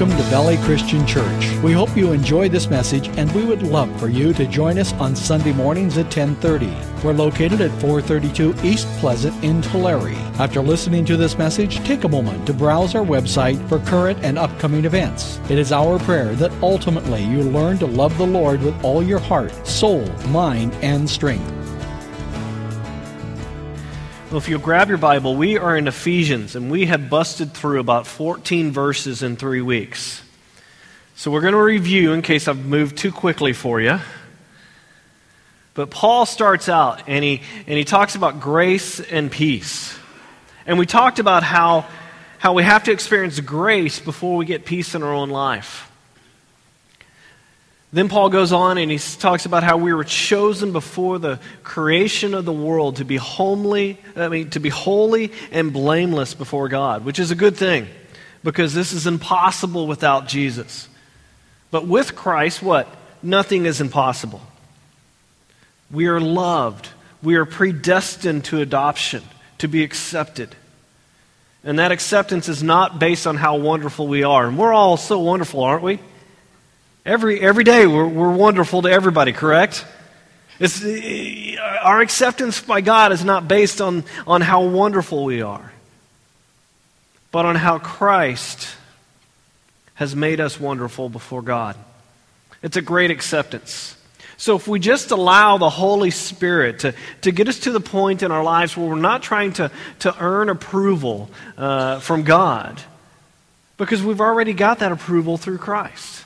welcome to Valley Christian Church. We hope you enjoy this message and we would love for you to join us on Sunday mornings at 10:30. We're located at 432 East Pleasant in Tulare. After listening to this message, take a moment to browse our website for current and upcoming events. It is our prayer that ultimately you learn to love the Lord with all your heart, soul, mind, and strength. Well, if you'll grab your Bible, we are in Ephesians, and we have busted through about 14 verses in three weeks. So we're going to review in case I've moved too quickly for you. But Paul starts out, and he, and he talks about grace and peace. And we talked about how, how we have to experience grace before we get peace in our own life. Then Paul goes on and he talks about how we were chosen before the creation of the world to be homely, I mean to be holy and blameless before God, which is a good thing because this is impossible without Jesus. But with Christ, what? Nothing is impossible. We are loved. We are predestined to adoption, to be accepted. And that acceptance is not based on how wonderful we are. And we're all so wonderful, aren't we? Every, every day we're, we're wonderful to everybody, correct? It's, our acceptance by God is not based on, on how wonderful we are, but on how Christ has made us wonderful before God. It's a great acceptance. So if we just allow the Holy Spirit to, to get us to the point in our lives where we're not trying to, to earn approval uh, from God, because we've already got that approval through Christ.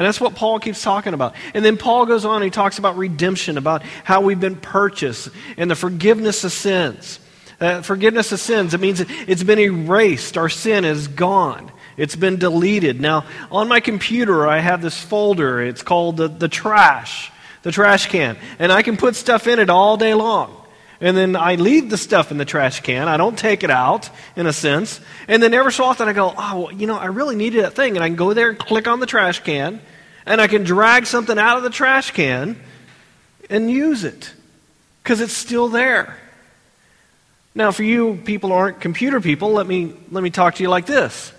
And that's what Paul keeps talking about. And then Paul goes on, he talks about redemption, about how we've been purchased, and the forgiveness of sins. Uh, forgiveness of sins, it means it's been erased. Our sin is gone. It's been deleted. Now, on my computer, I have this folder. It's called the, the trash, the trash can. And I can put stuff in it all day long. And then I leave the stuff in the trash can. I don't take it out, in a sense. And then every so often I go, oh, well, you know, I really needed that thing. And I can go there and click on the trash can and I can drag something out of the trash can and use it because it's still there. Now, for you people who aren't computer people, let me, let me talk to you like this.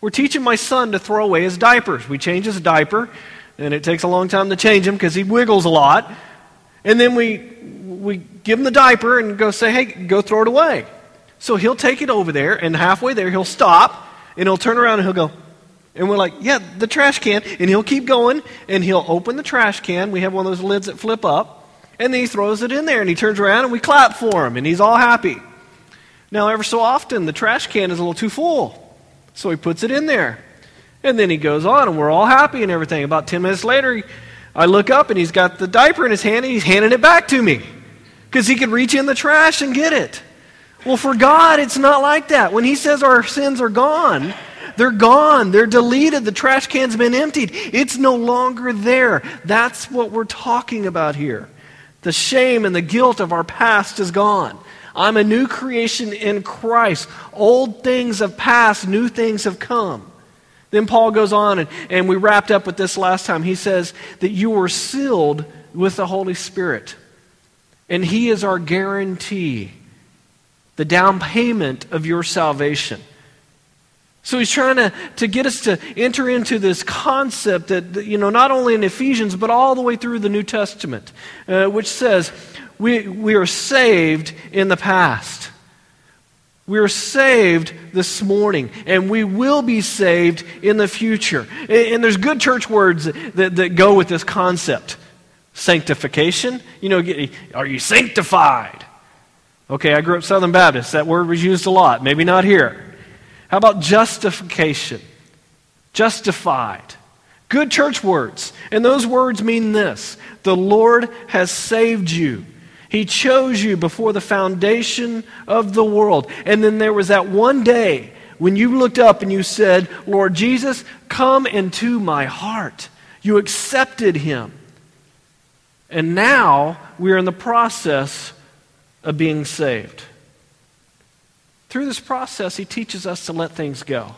We're teaching my son to throw away his diapers. We change his diaper, and it takes a long time to change him because he wiggles a lot. And then we, we give him the diaper and go say, hey, go throw it away. So he'll take it over there, and halfway there, he'll stop, and he'll turn around and he'll go, and we're like, yeah, the trash can. And he'll keep going and he'll open the trash can. We have one of those lids that flip up. And then he throws it in there and he turns around and we clap for him and he's all happy. Now, ever so often, the trash can is a little too full. So he puts it in there. And then he goes on and we're all happy and everything. About 10 minutes later, I look up and he's got the diaper in his hand and he's handing it back to me because he could reach in the trash and get it. Well, for God, it's not like that. When he says our sins are gone, they're gone. They're deleted. The trash can's been emptied. It's no longer there. That's what we're talking about here. The shame and the guilt of our past is gone. I'm a new creation in Christ. Old things have passed, new things have come. Then Paul goes on, and, and we wrapped up with this last time. He says that you were sealed with the Holy Spirit, and He is our guarantee, the down payment of your salvation. So he's trying to, to get us to enter into this concept that, you know, not only in Ephesians, but all the way through the New Testament, uh, which says we, we are saved in the past. We are saved this morning, and we will be saved in the future. And, and there's good church words that, that, that go with this concept. Sanctification, you know, are you sanctified? Okay, I grew up Southern Baptist. That word was used a lot. Maybe not here. How about justification? Justified. Good church words. And those words mean this The Lord has saved you. He chose you before the foundation of the world. And then there was that one day when you looked up and you said, Lord Jesus, come into my heart. You accepted him. And now we are in the process of being saved. Through this process, he teaches us to let things go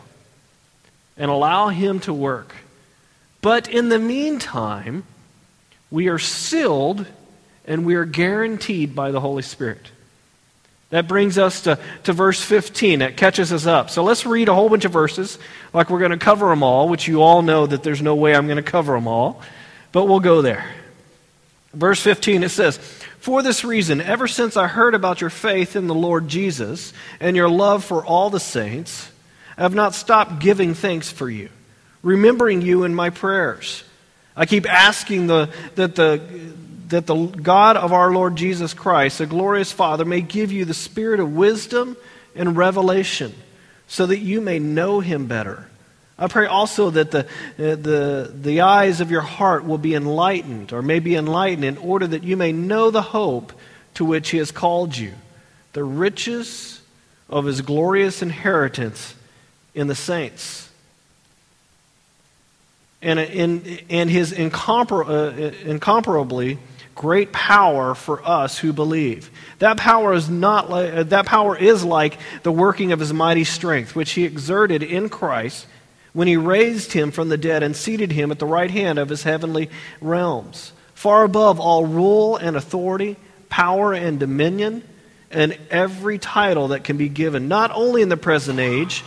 and allow him to work. But in the meantime, we are sealed and we are guaranteed by the Holy Spirit. That brings us to, to verse 15. That catches us up. So let's read a whole bunch of verses, like we're going to cover them all, which you all know that there's no way I'm going to cover them all, but we'll go there. Verse 15, it says, For this reason, ever since I heard about your faith in the Lord Jesus and your love for all the saints, I have not stopped giving thanks for you, remembering you in my prayers. I keep asking the, that the that the God of our Lord Jesus Christ, the glorious Father, may give you the spirit of wisdom and revelation so that you may know him better. I pray also that the, the, the eyes of your heart will be enlightened, or may be enlightened, in order that you may know the hope to which he has called you, the riches of his glorious inheritance in the saints and, in, and his incompar- uh, incomparably great power for us who believe. That power is not like, uh, that power is like the working of his mighty strength, which he exerted in Christ when he raised him from the dead and seated him at the right hand of his heavenly realms, far above all rule and authority, power and dominion, and every title that can be given, not only in the present age,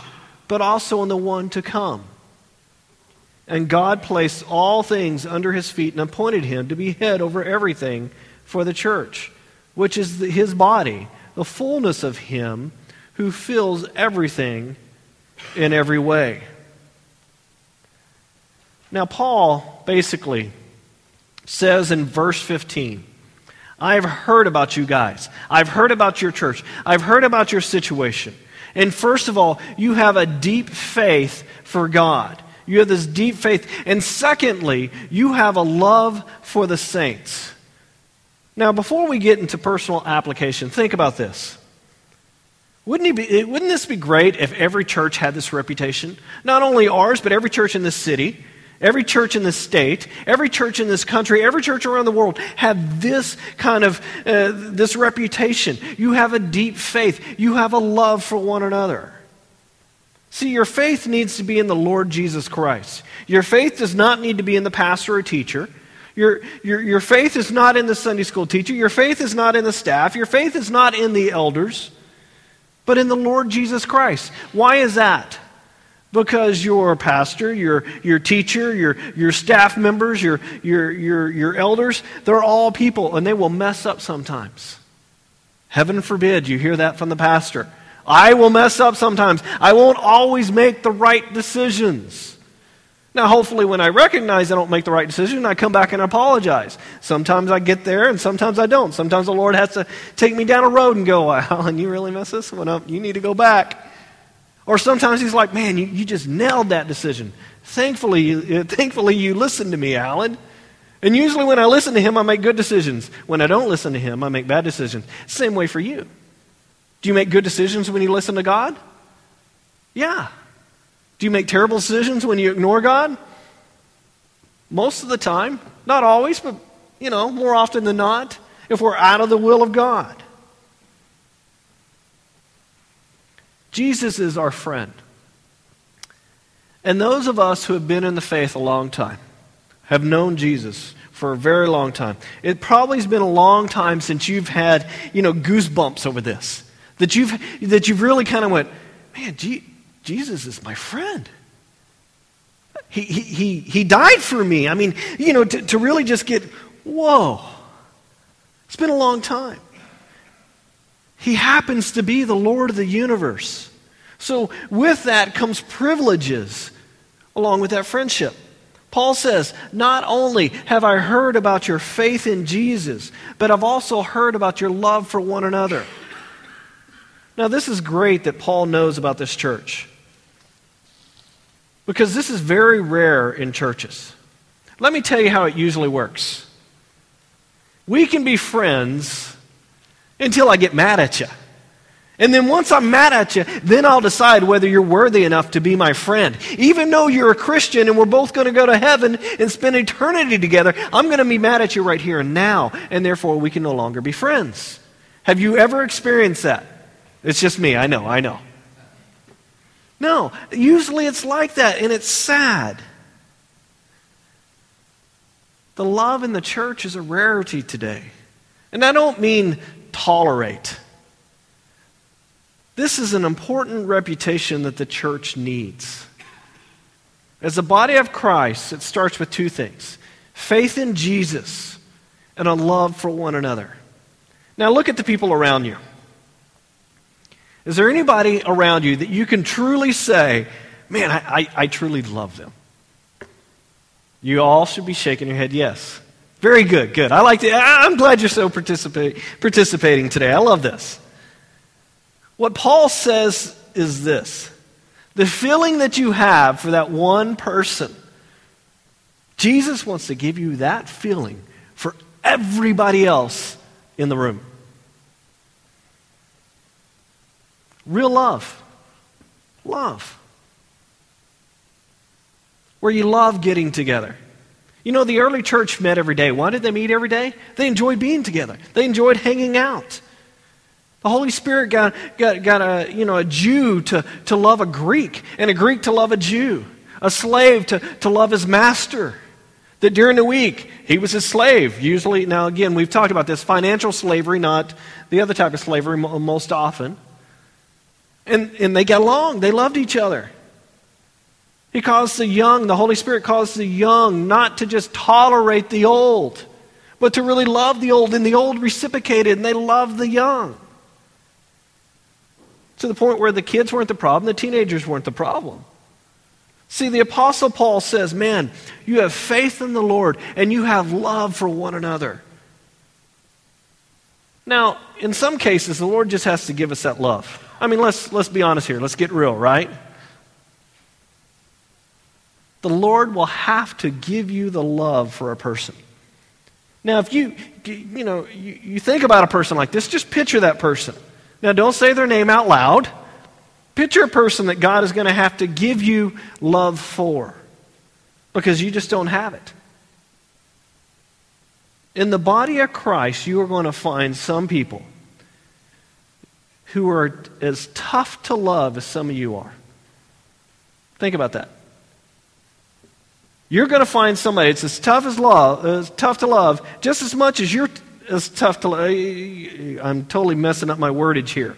but also in the one to come. And God placed all things under his feet and appointed him to be head over everything for the church, which is his body, the fullness of him who fills everything in every way. Now, Paul basically says in verse 15, I've heard about you guys. I've heard about your church. I've heard about your situation. And first of all, you have a deep faith for God. You have this deep faith. And secondly, you have a love for the saints. Now, before we get into personal application, think about this. Wouldn't, be, wouldn't this be great if every church had this reputation? Not only ours, but every church in this city, every church in this state, every church in this country, every church around the world had this kind of uh, this reputation. You have a deep faith. You have a love for one another. See, your faith needs to be in the Lord Jesus Christ. Your faith does not need to be in the pastor or teacher. Your, your, your faith is not in the Sunday school teacher. Your faith is not in the staff. Your faith is not in the elders, but in the Lord Jesus Christ. Why is that? Because your pastor, your, your teacher, your, your staff members, your, your, your, your elders, they're all people and they will mess up sometimes. Heaven forbid you hear that from the pastor. I will mess up sometimes. I won't always make the right decisions. Now, hopefully, when I recognize I don't make the right decision, I come back and apologize. Sometimes I get there, and sometimes I don't. Sometimes the Lord has to take me down a road and go, Alan, you really messed this one up. You need to go back. Or sometimes He's like, man, you, you just nailed that decision. Thankfully, thankfully, you listened to me, Alan. And usually, when I listen to Him, I make good decisions. When I don't listen to Him, I make bad decisions. Same way for you. Do you make good decisions when you listen to God? Yeah. Do you make terrible decisions when you ignore God? Most of the time. Not always, but, you know, more often than not, if we're out of the will of God. Jesus is our friend. And those of us who have been in the faith a long time, have known Jesus for a very long time, it probably has been a long time since you've had, you know, goosebumps over this. That you've, that you've really kind of went, man, G- Jesus is my friend. He, he, he, he died for me. I mean, you know, to, to really just get, whoa. It's been a long time. He happens to be the Lord of the universe. So, with that comes privileges along with that friendship. Paul says, Not only have I heard about your faith in Jesus, but I've also heard about your love for one another. Now, this is great that Paul knows about this church because this is very rare in churches. Let me tell you how it usually works. We can be friends until I get mad at you. And then once I'm mad at you, then I'll decide whether you're worthy enough to be my friend. Even though you're a Christian and we're both going to go to heaven and spend eternity together, I'm going to be mad at you right here and now, and therefore we can no longer be friends. Have you ever experienced that? It's just me. I know, I know. No, usually it's like that, and it's sad. The love in the church is a rarity today. And I don't mean tolerate. This is an important reputation that the church needs. As a body of Christ, it starts with two things faith in Jesus and a love for one another. Now, look at the people around you. Is there anybody around you that you can truly say, man, I, I, I truly love them? You all should be shaking your head, yes. Very good, good. I like to, I'm glad you're so participate, participating today. I love this. What Paul says is this the feeling that you have for that one person, Jesus wants to give you that feeling for everybody else in the room. Real love. Love. Where you love getting together. You know, the early church met every day. Why did they meet every day? They enjoyed being together, they enjoyed hanging out. The Holy Spirit got, got, got a, you know, a Jew to, to love a Greek, and a Greek to love a Jew, a slave to, to love his master. That during the week, he was his slave. Usually, now again, we've talked about this financial slavery, not the other type of slavery most often. And, and they got along, they loved each other. He caused the young, the Holy Spirit caused the young not to just tolerate the old, but to really love the old, and the old reciprocated, and they loved the young. To the point where the kids weren't the problem, the teenagers weren't the problem. See, the Apostle Paul says, Man, you have faith in the Lord and you have love for one another. Now, in some cases, the Lord just has to give us that love. I mean, let's, let's be honest here. Let's get real, right? The Lord will have to give you the love for a person. Now, if you, you know, you, you think about a person like this, just picture that person. Now, don't say their name out loud. Picture a person that God is going to have to give you love for because you just don't have it. In the body of Christ, you are going to find some people who are as tough to love as some of you are. Think about that. You're going to find somebody that's as tough as love, as tough to love, just as much as you're as tough to. I'm totally messing up my wordage here,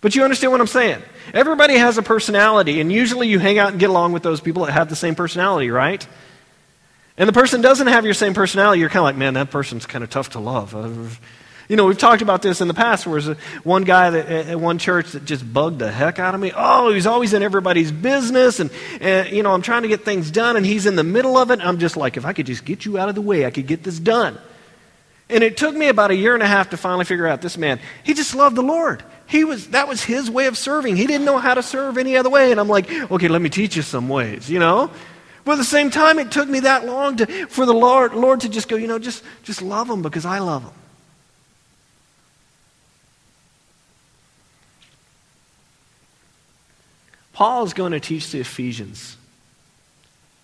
but you understand what I'm saying. Everybody has a personality, and usually you hang out and get along with those people that have the same personality, right? And the person doesn't have your same personality. You're kind of like, man, that person's kind of tough to love. You know, we've talked about this in the past. Where was one guy that, at one church that just bugged the heck out of me. Oh, he's always in everybody's business, and, and you know, I'm trying to get things done, and he's in the middle of it. I'm just like, if I could just get you out of the way, I could get this done. And it took me about a year and a half to finally figure out this man. He just loved the Lord. He was that was his way of serving. He didn't know how to serve any other way. And I'm like, okay, let me teach you some ways, you know. But at the same time, it took me that long to, for the Lord, Lord to just go, you know, just, just love him because I love him. Paul is going to teach the Ephesians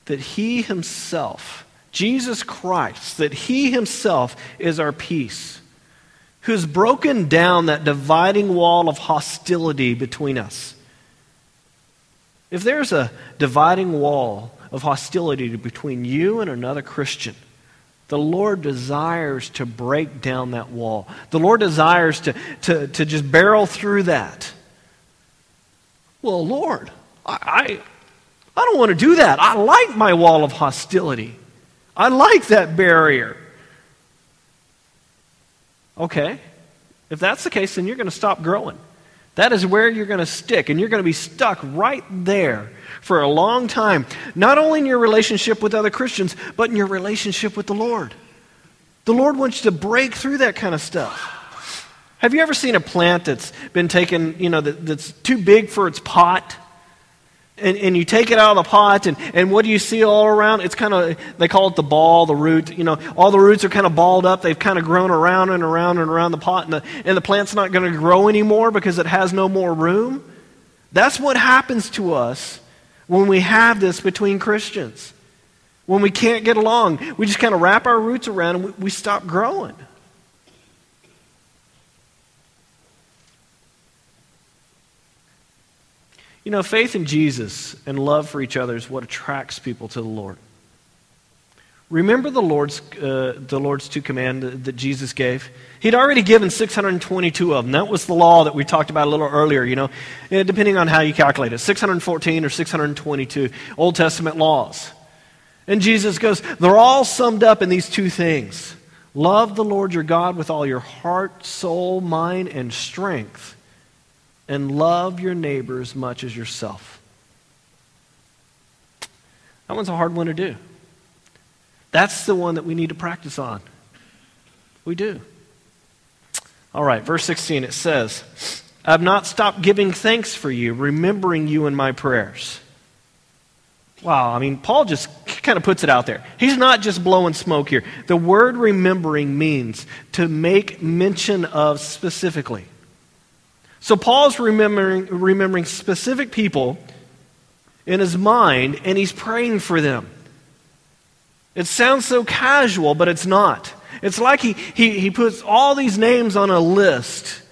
that he himself, Jesus Christ, that he himself is our peace, who's broken down that dividing wall of hostility between us. If there's a dividing wall of hostility between you and another Christian, the Lord desires to break down that wall. The Lord desires to, to, to just barrel through that. Well, Lord, I, I, I don't want to do that. I like my wall of hostility, I like that barrier. Okay, if that's the case, then you're going to stop growing. That is where you're going to stick, and you're going to be stuck right there for a long time, not only in your relationship with other Christians, but in your relationship with the Lord. The Lord wants you to break through that kind of stuff. Have you ever seen a plant that's been taken, you know, that, that's too big for its pot? And, and you take it out of the pot, and, and what do you see all around? It's kind of, they call it the ball, the root. You know, all the roots are kind of balled up. They've kind of grown around and around and around the pot, and the, and the plant's not going to grow anymore because it has no more room. That's what happens to us when we have this between Christians. When we can't get along, we just kind of wrap our roots around and we, we stop growing. You know, faith in Jesus and love for each other is what attracts people to the Lord. Remember the Lord's, uh, the Lord's two commands that Jesus gave? He'd already given 622 of them. That was the law that we talked about a little earlier, you know, eh, depending on how you calculate it 614 or 622 Old Testament laws. And Jesus goes, they're all summed up in these two things love the Lord your God with all your heart, soul, mind, and strength, and love your neighbor as much as yourself. That one's a hard one to do. That's the one that we need to practice on. We do. All right, verse 16, it says, I have not stopped giving thanks for you, remembering you in my prayers. Wow, I mean, Paul just kind of puts it out there. He's not just blowing smoke here. The word remembering means to make mention of specifically. So Paul's remembering, remembering specific people in his mind, and he's praying for them. It sounds so casual, but it's not. It's like he, he, he puts all these names on a list.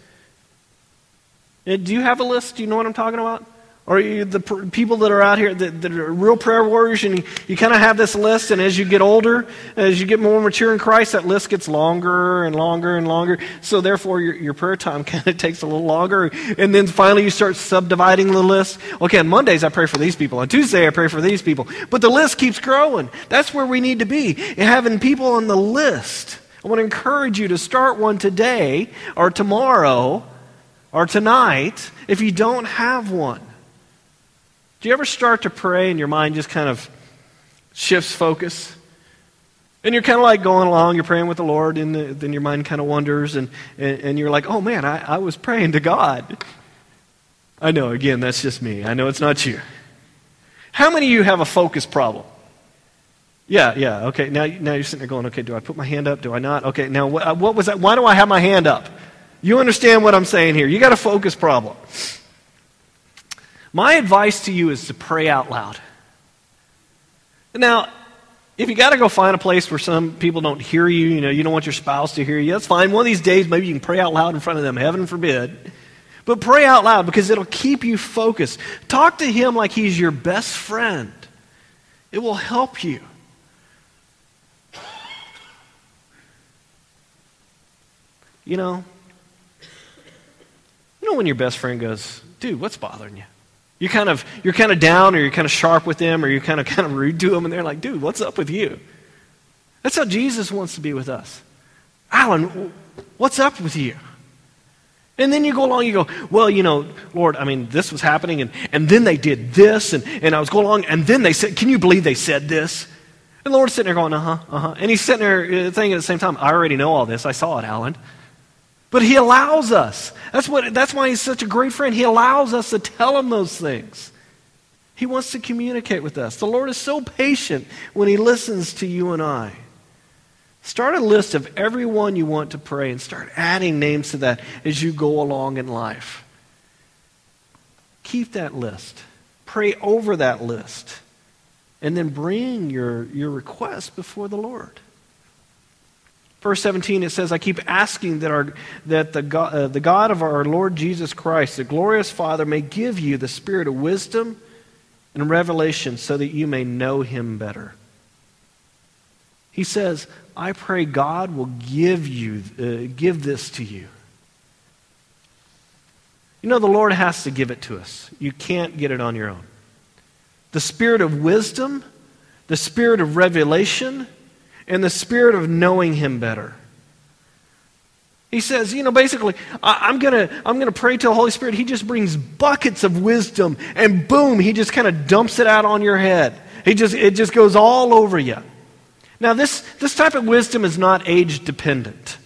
Uh, do you have a list? Do you know what I'm talking about? Or you, the people that are out here that, that are real prayer warriors, and you, you kind of have this list, and as you get older, as you get more mature in Christ, that list gets longer and longer and longer. So therefore, your, your prayer time kind of takes a little longer. And then finally, you start subdividing the list. Okay, on Mondays, I pray for these people. On Tuesday, I pray for these people. But the list keeps growing. That's where we need to be, having people on the list. I want to encourage you to start one today or tomorrow or tonight if you don't have one. Do you ever start to pray and your mind just kind of shifts focus? And you're kind of like going along, you're praying with the Lord, and then your mind kind of wanders, and, and, and you're like, oh man, I, I was praying to God. I know, again, that's just me. I know it's not you. How many of you have a focus problem? Yeah, yeah, okay. Now, now you're sitting there going, okay, do I put my hand up? Do I not? Okay, now what, what was that? Why do I have my hand up? You understand what I'm saying here. You got a focus problem. My advice to you is to pray out loud. Now, if you got to go find a place where some people don't hear you, you know, you don't want your spouse to hear you, that's fine. One of these days, maybe you can pray out loud in front of them, heaven forbid. But pray out loud because it'll keep you focused. Talk to him like he's your best friend, it will help you. You know, you know when your best friend goes, dude, what's bothering you? You kind of, you're kind of down or you're kind of sharp with them or you're kind of, kind of rude to them and they're like, dude, what's up with you? That's how Jesus wants to be with us. Alan, what's up with you? And then you go along, you go, well, you know, Lord, I mean, this was happening, and, and then they did this, and, and I was going along, and then they said, can you believe they said this? And the Lord's sitting there going, uh huh, uh huh. And he's sitting there uh, thinking at the same time, I already know all this. I saw it, Alan. But he allows us. That's, what, that's why he's such a great friend. He allows us to tell him those things. He wants to communicate with us. The Lord is so patient when he listens to you and I. Start a list of everyone you want to pray and start adding names to that as you go along in life. Keep that list. Pray over that list. And then bring your, your request before the Lord. Verse 17, it says, I keep asking that, our, that the, God, uh, the God of our Lord Jesus Christ, the glorious Father, may give you the spirit of wisdom and revelation so that you may know him better. He says, I pray God will give you, uh, give this to you. You know, the Lord has to give it to us. You can't get it on your own. The spirit of wisdom, the spirit of revelation, and the spirit of knowing Him better. He says, you know, basically, I, am going to I'm to pray to the Holy Spirit. He just brings buckets of wisdom, and boom, He just kind of dumps it out on your head. He just, it just goes all over you. Now, this, this type of wisdom is not age dependent.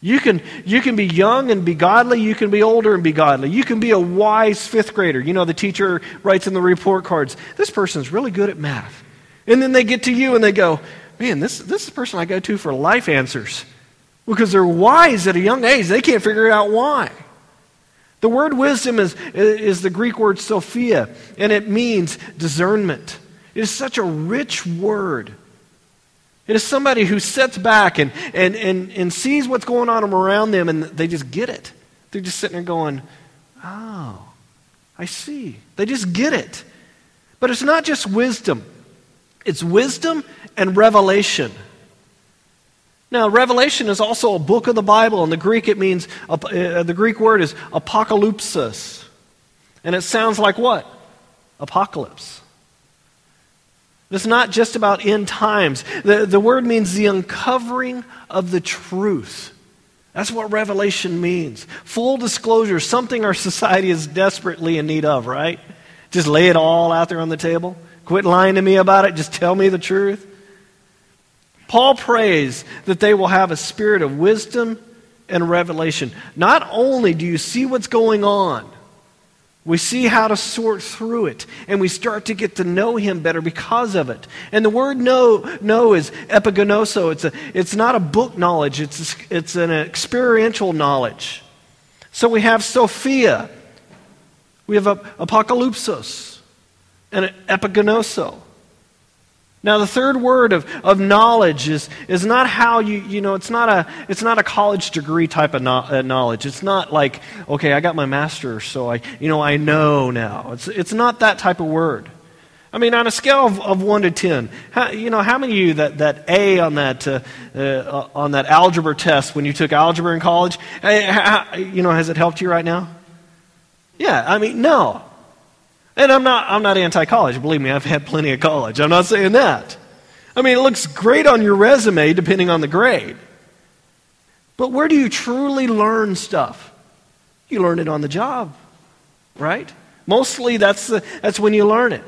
You can, you can be young and be godly. You can be older and be godly. You can be a wise fifth grader. You know, the teacher writes in the report cards, this person's really good at math. And then they get to you and they go, man, this, this is the person I go to for life answers because they're wise at a young age. They can't figure out why. The word wisdom is, is the Greek word Sophia, and it means discernment. It is such a rich word. It is somebody who sits back and, and, and, and sees what's going on around them and they just get it. They're just sitting there going, oh, I see. They just get it. But it's not just wisdom. It's wisdom and revelation. Now, Revelation is also a book of the Bible. In the Greek, it means, uh, the Greek word is apocalypsis. And it sounds like what? Apocalypse. It's not just about end times. The, the word means the uncovering of the truth. That's what revelation means. Full disclosure, something our society is desperately in need of, right? Just lay it all out there on the table. Quit lying to me about it. Just tell me the truth. Paul prays that they will have a spirit of wisdom and revelation. Not only do you see what's going on, we see how to sort through it, and we start to get to know him better because of it. And the word know, know is epigenoso. It's, a, it's not a book knowledge, it's, a, it's an experiential knowledge. So we have Sophia, we have apocalypsos, and epigenoso. Now, the third word of, of knowledge is, is not how you, you know, it's not, a, it's not a college degree type of uh, knowledge. It's not like, okay, I got my master's, so I, you know, I know now. It's, it's not that type of word. I mean, on a scale of, of 1 to 10, how, you know, how many of you that, that A on that, uh, uh, on that algebra test when you took algebra in college, how, you know, has it helped you right now? Yeah, I mean, no. And I'm not, I'm not anti college. Believe me, I've had plenty of college. I'm not saying that. I mean, it looks great on your resume depending on the grade. But where do you truly learn stuff? You learn it on the job, right? Mostly that's, the, that's when you learn it.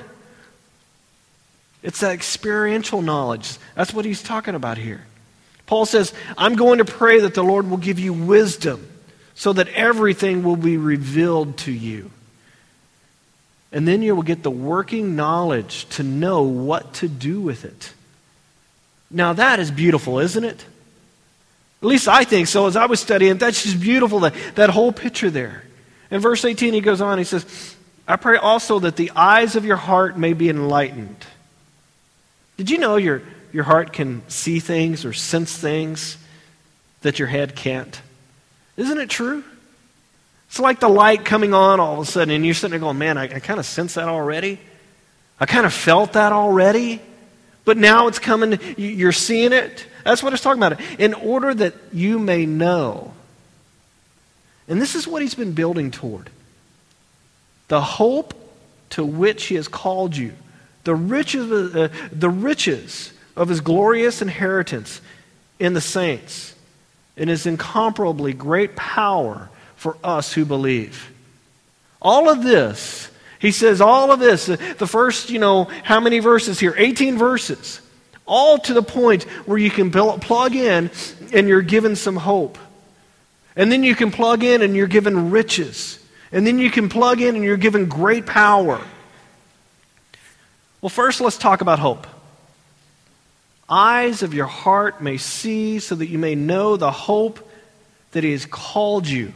It's that experiential knowledge. That's what he's talking about here. Paul says, I'm going to pray that the Lord will give you wisdom so that everything will be revealed to you. And then you will get the working knowledge to know what to do with it. Now, that is beautiful, isn't it? At least I think so. As I was studying, that's just beautiful, that, that whole picture there. In verse 18, he goes on, he says, I pray also that the eyes of your heart may be enlightened. Did you know your, your heart can see things or sense things that your head can't? Isn't it true? It's like the light coming on all of a sudden, and you're sitting there going, Man, I, I kind of sense that already. I kind of felt that already. But now it's coming, you're seeing it. That's what it's talking about. In order that you may know. And this is what he's been building toward the hope to which he has called you, the riches, uh, the riches of his glorious inheritance in the saints, and his incomparably great power for us who believe. All of this, he says, all of this, the first, you know, how many verses here? 18 verses. All to the point where you can plug in and you're given some hope. And then you can plug in and you're given riches. And then you can plug in and you're given great power. Well, first, let's talk about hope. Eyes of your heart may see so that you may know the hope that He has called you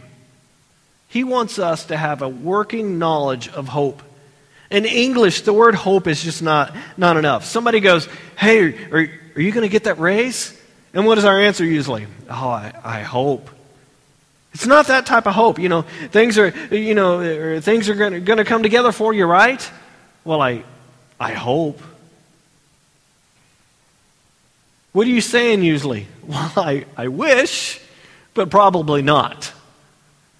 he wants us to have a working knowledge of hope. In English, the word hope is just not, not enough. Somebody goes, Hey, are, are you going to get that raise? And what is our answer usually? Oh, I, I hope. It's not that type of hope. You know, things are, you know, things are going to come together for you, right? Well, I, I hope. What are you saying usually? Well, I, I wish, but probably not.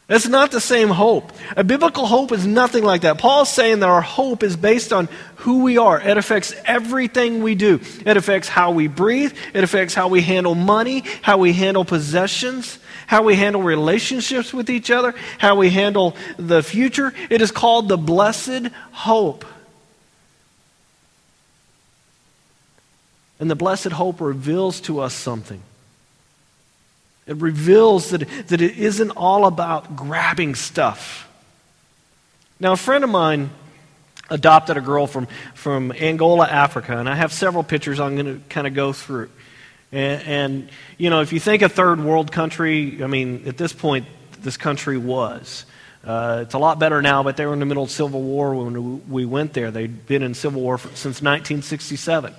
That's not the same hope. A biblical hope is nothing like that. Paul's saying that our hope is based on who we are. It affects everything we do. It affects how we breathe. It affects how we handle money, how we handle possessions, how we handle relationships with each other, how we handle the future. It is called the blessed hope. And the blessed hope reveals to us something. It reveals that, that it isn't all about grabbing stuff. Now, a friend of mine adopted a girl from, from Angola, Africa, and I have several pictures I'm going to kind of go through. And, and, you know, if you think a third world country, I mean, at this point, this country was. Uh, it's a lot better now, but they were in the middle of Civil War when we went there. They'd been in Civil War since 1967.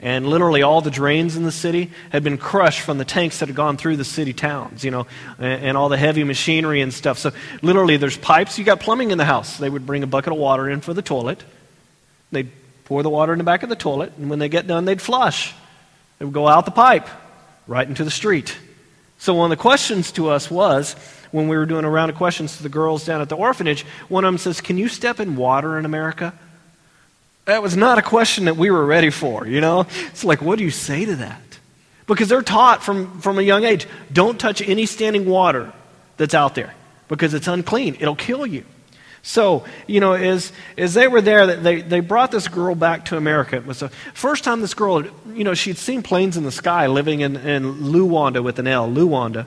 And literally all the drains in the city had been crushed from the tanks that had gone through the city towns, you know, and, and, all the heavy machinery and stuff. So literally there's pipes. You got plumbing in the house. They would bring a bucket of water in for the toilet. They'd pour the water in the back of the toilet, and when they get done, they'd flush. It would go out the pipe, right into the street. So one of the questions to us was, when we were doing a round of questions to the girls down at the orphanage, one of them says, Can you step in water in America? That was not a question that we were ready for, you know? It's like, what do you say to that? Because they're taught from, from a young age don't touch any standing water that's out there because it's unclean, it'll kill you. So, you know, as, as they were there, they, they brought this girl back to America. It was the first time this girl, you know, she'd seen planes in the sky living in, in Luanda with an L, Luanda.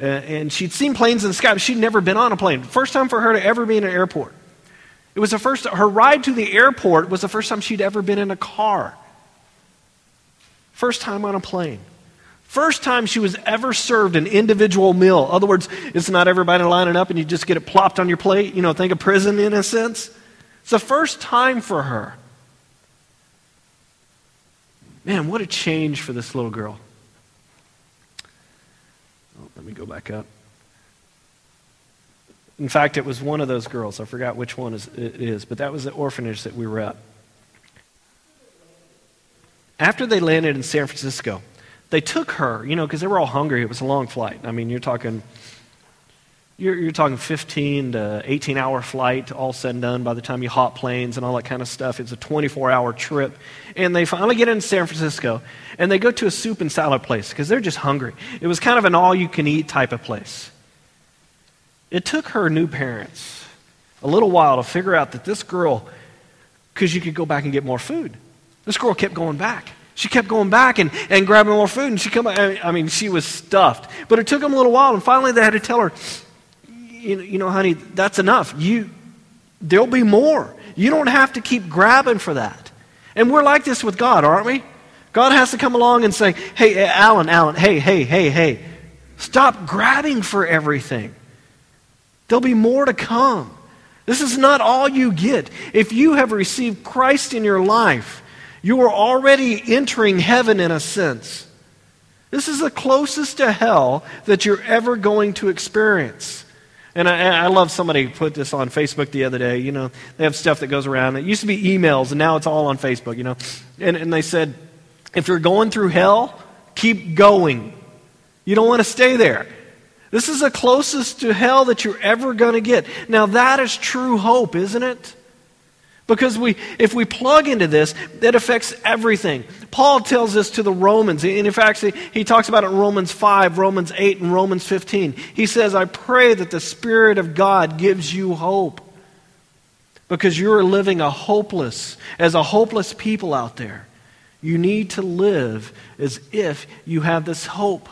Uh, and she'd seen planes in the sky, but she'd never been on a plane. First time for her to ever be in an airport. It was the first, her ride to the airport was the first time she'd ever been in a car. First time on a plane. First time she was ever served an individual meal. In other words, it's not everybody lining up and you just get it plopped on your plate. You know, think of prison in a sense. It's the first time for her. Man, what a change for this little girl. Oh, let me go back up. In fact, it was one of those girls. I forgot which one it is, but that was the orphanage that we were at. After they landed in San Francisco, they took her, you know, because they were all hungry. It was a long flight. I mean, you're talking, you're, you're talking 15 to 18 hour flight, all said and done by the time you hop planes and all that kind of stuff. It's a 24 hour trip. And they finally get in San Francisco and they go to a soup and salad place because they're just hungry. It was kind of an all you can eat type of place. It took her new parents a little while to figure out that this girl, because you could go back and get more food. This girl kept going back. She kept going back and, and grabbing more food, and she come. I mean, she was stuffed. But it took them a little while, and finally they had to tell her, you know, you know, honey, that's enough. You, there'll be more. You don't have to keep grabbing for that. And we're like this with God, aren't we? God has to come along and say, hey, Alan, Alan, hey, hey, hey, hey, stop grabbing for everything. There'll be more to come. This is not all you get. If you have received Christ in your life, you are already entering heaven in a sense. This is the closest to hell that you're ever going to experience. And I, I, love somebody put this on Facebook the other day. You know, they have stuff that goes around. It used to be emails, and now it's all on Facebook, you know. And, and they said, if you're going through hell, keep going. You don't want to stay there. This is the closest to hell that you're ever going to get. Now, that is true hope, isn't it? Because we, if we plug into this, it affects everything. Paul tells this to the Romans. And in fact, he talks about it in Romans 5, Romans 8, and Romans 15. He says, I pray that the Spirit of God gives you hope. Because you're living a hopeless, as a hopeless people out there. You need to live as if you have this hope.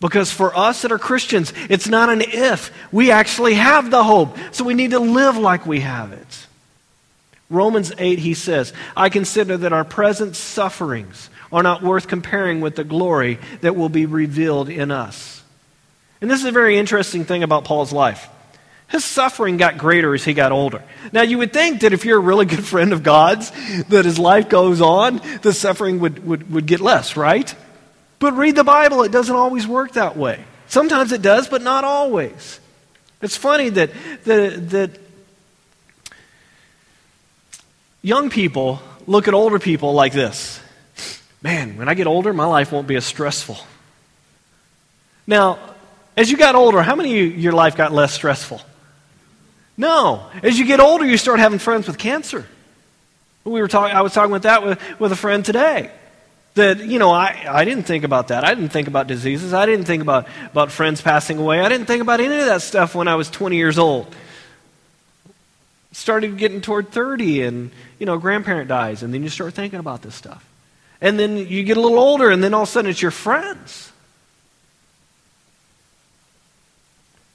Because for us that are Christians, it's not an if. We actually have the hope. So we need to live like we have it. Romans 8, he says, I consider that our present sufferings are not worth comparing with the glory that will be revealed in us. And this is a very interesting thing about Paul's life. His suffering got greater as he got older. Now, you would think that if you're a really good friend of God's, that as life goes on, the suffering would, would, would get less, right? But read the Bible, it doesn't always work that way. Sometimes it does, but not always. It's funny that, that, that young people look at older people like this Man, when I get older, my life won't be as stressful. Now, as you got older, how many of your life got less stressful? No. As you get older, you start having friends with cancer. We were talking, I was talking with that with, with a friend today. That, you know, I, I didn't think about that. I didn't think about diseases. I didn't think about, about friends passing away. I didn't think about any of that stuff when I was 20 years old started getting toward 30 and, you know, grandparent dies, and then you start thinking about this stuff. And then you get a little older, and then all of a sudden it's your friends.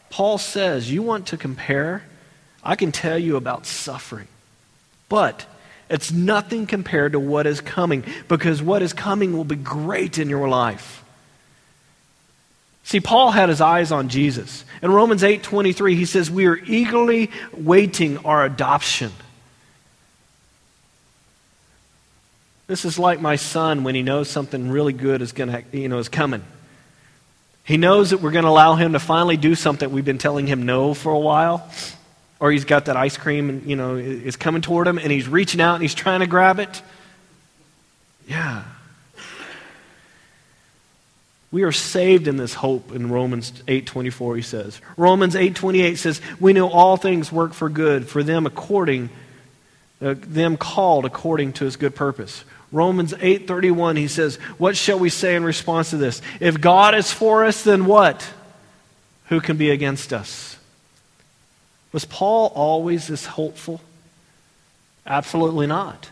Paul says, You want to compare? I can tell you about suffering. But it's nothing compared to what is coming, because what is coming will be great in your life. See, Paul had his eyes on Jesus. In Romans 8 23, he says, We are eagerly waiting our adoption. This is like my son when he knows something really good is to, you know, is coming. He knows that we're going to allow him to finally do something we've been telling him no for a while. Or he's got that ice cream and, you know, is coming toward him and he's reaching out and he's trying to grab it. Yeah. We are saved in this hope in Romans 8:24 he says. Romans 8:28 says, "We know all things work for good for them according uh, them called according to his good purpose." Romans 8:31 he says, "What shall we say in response to this? If God is for us, then what? Who can be against us?" Was Paul always this hopeful? Absolutely not.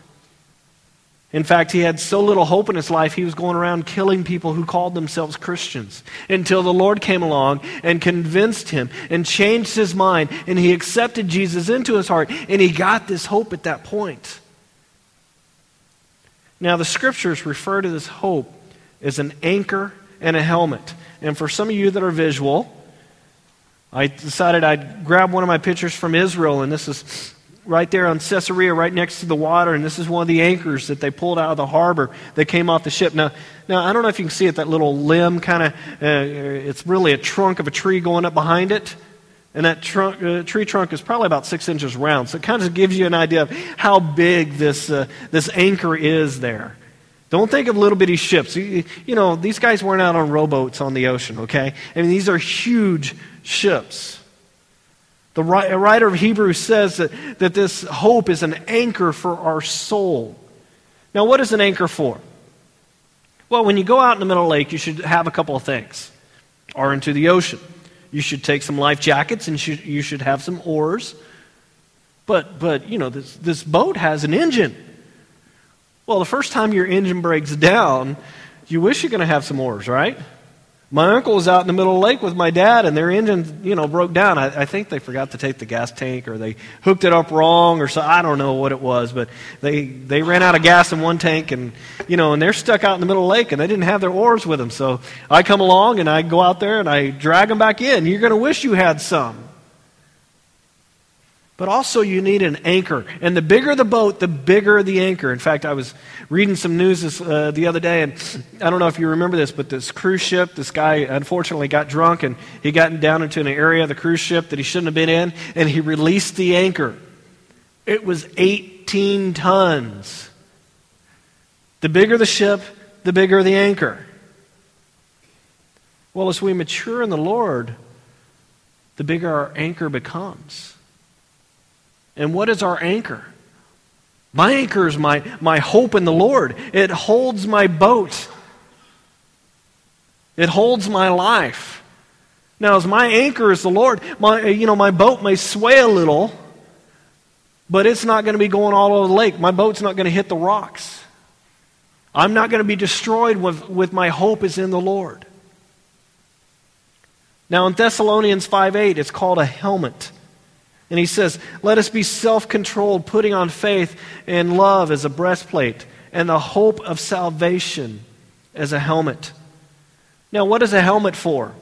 In fact, he had so little hope in his life, he was going around killing people who called themselves Christians until the Lord came along and convinced him and changed his mind, and he accepted Jesus into his heart, and he got this hope at that point. Now, the scriptures refer to this hope as an anchor and a helmet. And for some of you that are visual, I decided I'd grab one of my pictures from Israel, and this is right there on Caesarea, right next to the water, and this is one of the anchors that they pulled out of the harbor that came off the ship. Now, now I don't know if you can see it, that little limb kind of, uh, it's really a trunk of a tree going up behind it. And that trunk, uh, tree trunk is probably about six inches round. So it kind of gives you an idea of how big this, uh, this anchor is there. Don't think of little bitty ships. You, you know, these guys weren't out on rowboats on the ocean, okay? I mean, these are huge ships. The writer of Hebrews says that, that this hope is an anchor for our soul. Now, what is an anchor for? Well, when you go out in the middle of the lake, you should have a couple of things. Or into the ocean. You should take some life jackets and you should have some oars. But, but you know, this, this boat has an engine. Well, the first time your engine breaks down, you wish you're going to have some oars, right? My uncle was out in the middle of the lake with my dad, and their engine, you know, broke down. I, I, think they forgot to take the gas tank, or they hooked it up wrong, or so. I don't know what it was, but they they ran out of gas in one tank, and you know, and they're stuck out in the middle of the lake, and they didn't have their oars with them. So I come along and I go out there and I drag them back in. You're going to wish you had some. But also, you need an anchor. And the bigger the boat, the bigger the anchor. In fact, I was reading some news this, uh, the other day, and I don't know if you remember this, but this cruise ship, this guy unfortunately got drunk and he got down into an area of the cruise ship that he shouldn't have been in, and he released the anchor. It was 18 tons. The bigger the ship, the bigger the anchor. Well, as we mature in the Lord, the bigger our anchor becomes. And what is our anchor? My anchor is my, my hope in the Lord. It holds my boat, it holds my life. Now, as my anchor is the Lord, my, you know, my boat may sway a little, but it's not going to be going all over the lake. My boat's not going to hit the rocks. I'm not going to be destroyed with, with my hope is in the Lord. Now, in Thessalonians 5 8, it's called a helmet. And he says, Let us be self controlled, putting on faith and love as a breastplate, and the hope of salvation as a helmet. Now, what is a helmet for?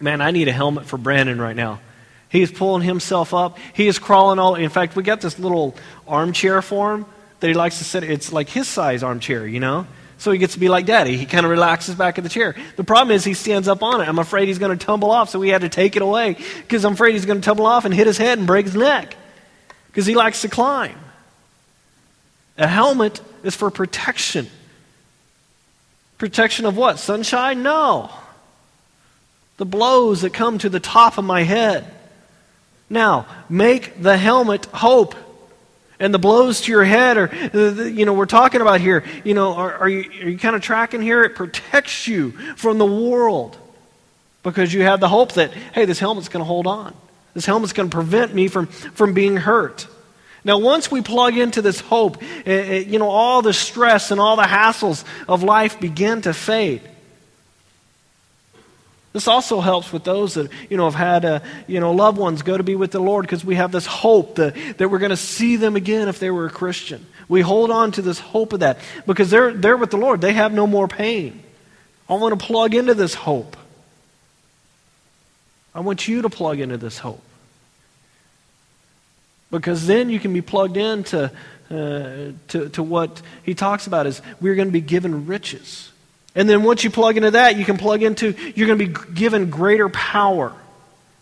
Man, I need a helmet for Brandon right now. He is pulling himself up. He is crawling all. In fact, we got this little armchair for him that he likes to sit. It's like his size armchair, you know. So he gets to be like daddy. He kind of relaxes back in the chair. The problem is he stands up on it. I'm afraid he's going to tumble off, so we had to take it away because I'm afraid he's going to tumble off and hit his head and break his neck because he likes to climb. A helmet is for protection. Protection of what? Sunshine? No. The blows that come to the top of my head. Now, make the helmet hope and the blows to your head or you know we're talking about here you know are, are, you, are you kind of tracking here? It protects you from the world because you have the hope that hey this helmet's going to hold on. This helmet's going to prevent me from, from being hurt. Now once we plug into this hope it, eh, it, eh, you know all the stress and all the hassles of life begin to fade this also helps with those that, you know, have had, uh, you know, loved ones go to be with the Lord because we have this hope that, that we're going to see them again if they were a Christian. We hold on to this hope of that because they're, they're with the Lord. They have no more pain. I want to plug into this hope. I want you to plug into this hope. Because then you can be plugged into uh, to, to what he talks about is we're going to be given riches. And then once you plug into that, you can plug into, you're going to be given greater power.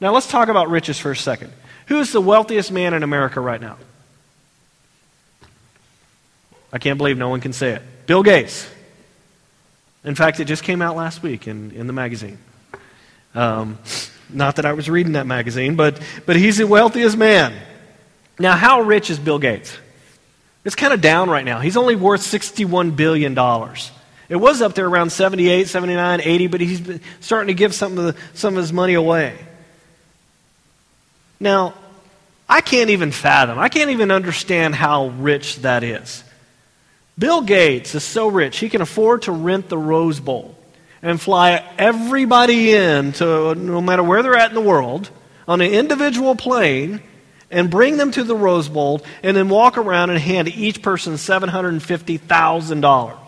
Now let's talk about riches for a second. Who is the wealthiest man in America right now? I can't believe no one can say it. Bill Gates. In fact, it just came out last week in, in the magazine. Um, not that I was reading that magazine, but, but he's the wealthiest man. Now, how rich is Bill Gates? It's kind of down right now. He's only worth $61 billion. It was up there around 78, 79, 80, but he's starting to give some of, the, some of his money away. Now, I can't even fathom, I can't even understand how rich that is. Bill Gates is so rich, he can afford to rent the Rose Bowl and fly everybody in to no matter where they're at in the world on an individual plane and bring them to the Rose Bowl and then walk around and hand each person $750,000.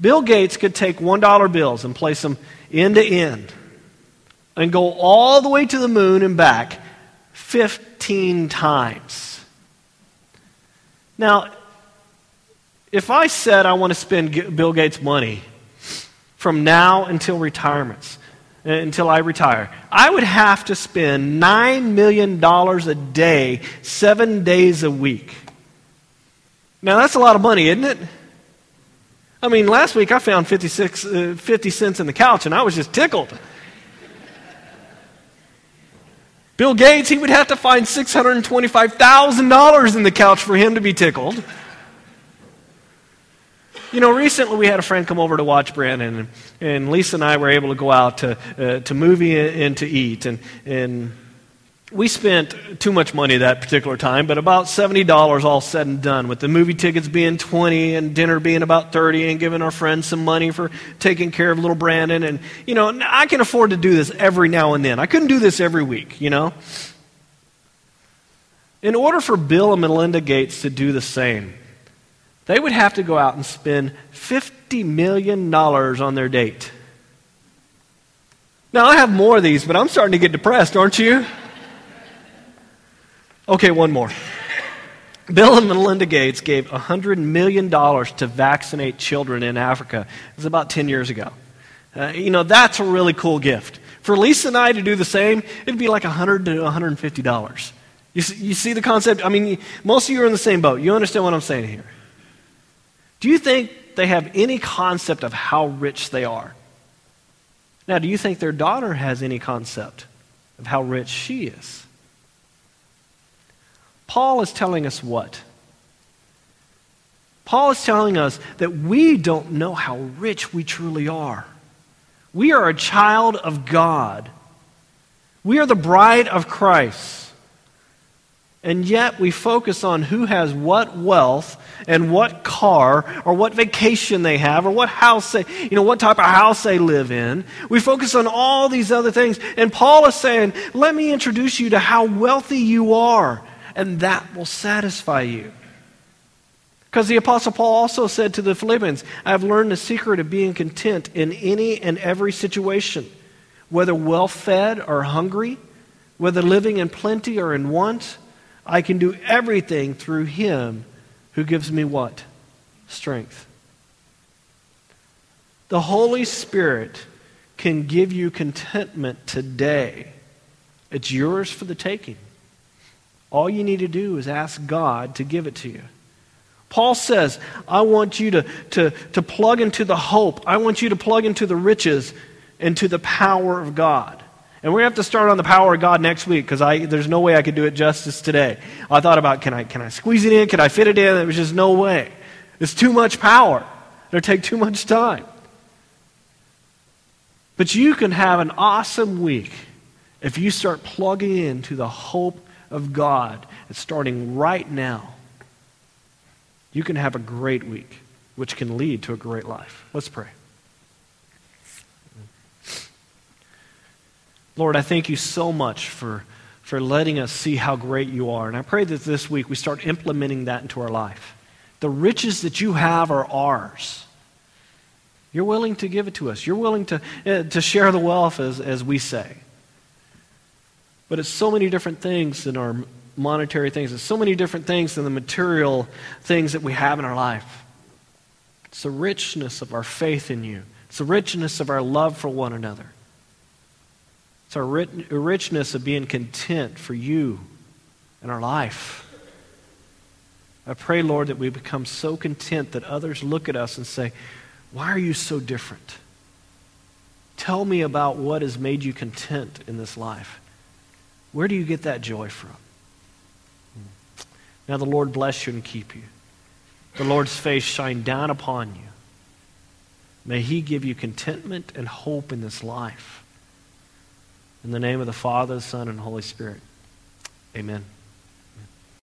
Bill Gates could take $1 bills and place them end to end and go all the way to the moon and back 15 times. Now, if I said I want to spend Bill Gates' money from now until retirements, uh, until I retire, I would have to spend $9 million a day, seven days a week. Now, that's a lot of money, isn't it? I mean, last week I found 56, uh, 50 cents in the couch and I was just tickled. Bill Gates, he would have to find $625,000 in the couch for him to be tickled. You know, recently we had a friend come over to watch Brandon, and, and Lisa and I were able to go out to, uh, to movie and to eat. And, and we spent too much money that particular time, but about $70 all said and done, with the movie tickets being 20 and dinner being about 30 and giving our friends some money for taking care of little Brandon. And, you know, I can afford to do this every now and then. I couldn't do this every week, you know. In order for Bill and Melinda Gates to do the same, they would have to go out and spend $50 million on their date. Now, I have more of these, but I'm starting to get depressed, aren't you? Okay, one more. Bill and Melinda Gates gave $100 million to vaccinate children in Africa. It was about 10 years ago. Uh, you know, that's a really cool gift. For Lisa and I to do the same, it'd be like 100 to $150. You see, you see the concept? I mean, most of you are in the same boat. You understand what I'm saying here. Do you think they have any concept of how rich they are? Now, do you think their daughter has any concept of how rich she is? Paul is telling us what? Paul is telling us that we don't know how rich we truly are. We are a child of God. We are the bride of Christ. And yet we focus on who has what wealth and what car or what vacation they have or what house they, you know, what type of house they live in. We focus on all these other things. And Paul is saying, let me introduce you to how wealthy you are, and that will satisfy you. Because the Apostle Paul also said to the Philippians, I have learned the secret of being content in any and every situation, whether well fed or hungry, whether living in plenty or in want. I can do everything through him who gives me what? Strength. The Holy Spirit can give you contentment today. It's yours for the taking. All you need to do is ask God to give it to you. Paul says, I want you to, to, to plug into the hope. I want you to plug into the riches and to the power of God. And we're going to have to start on the power of God next week because there's no way I could do it justice today. I thought about can I, can I squeeze it in? Can I fit it in? There was just no way. It's too much power. It'll take too much time. But you can have an awesome week if you start plugging into the hope of God. Starting right now. You can have a great week, which can lead to a great life. Let's pray. Lord, I thank you so much for, for letting us see how great you are. And I pray that this week we start implementing that into our life. The riches that you have are ours. You're willing to give it to us. You're willing to, uh, to share the wealth, as, as we say. But it's so many different things than our monetary things. It's so many different things than the material things that we have in our life. It's the richness of our faith in you. It's the richness of our love for one another. It's our richness of being content for you in our life. I pray, Lord, that we become so content that others look at us and say, Why are you so different? Tell me about what has made you content in this life. Where do you get that joy from? Now the Lord bless you and keep you. The Lord's face shine down upon you. May he give you contentment and hope in this life. In the name of the Father, the Son, and Holy Spirit. Amen.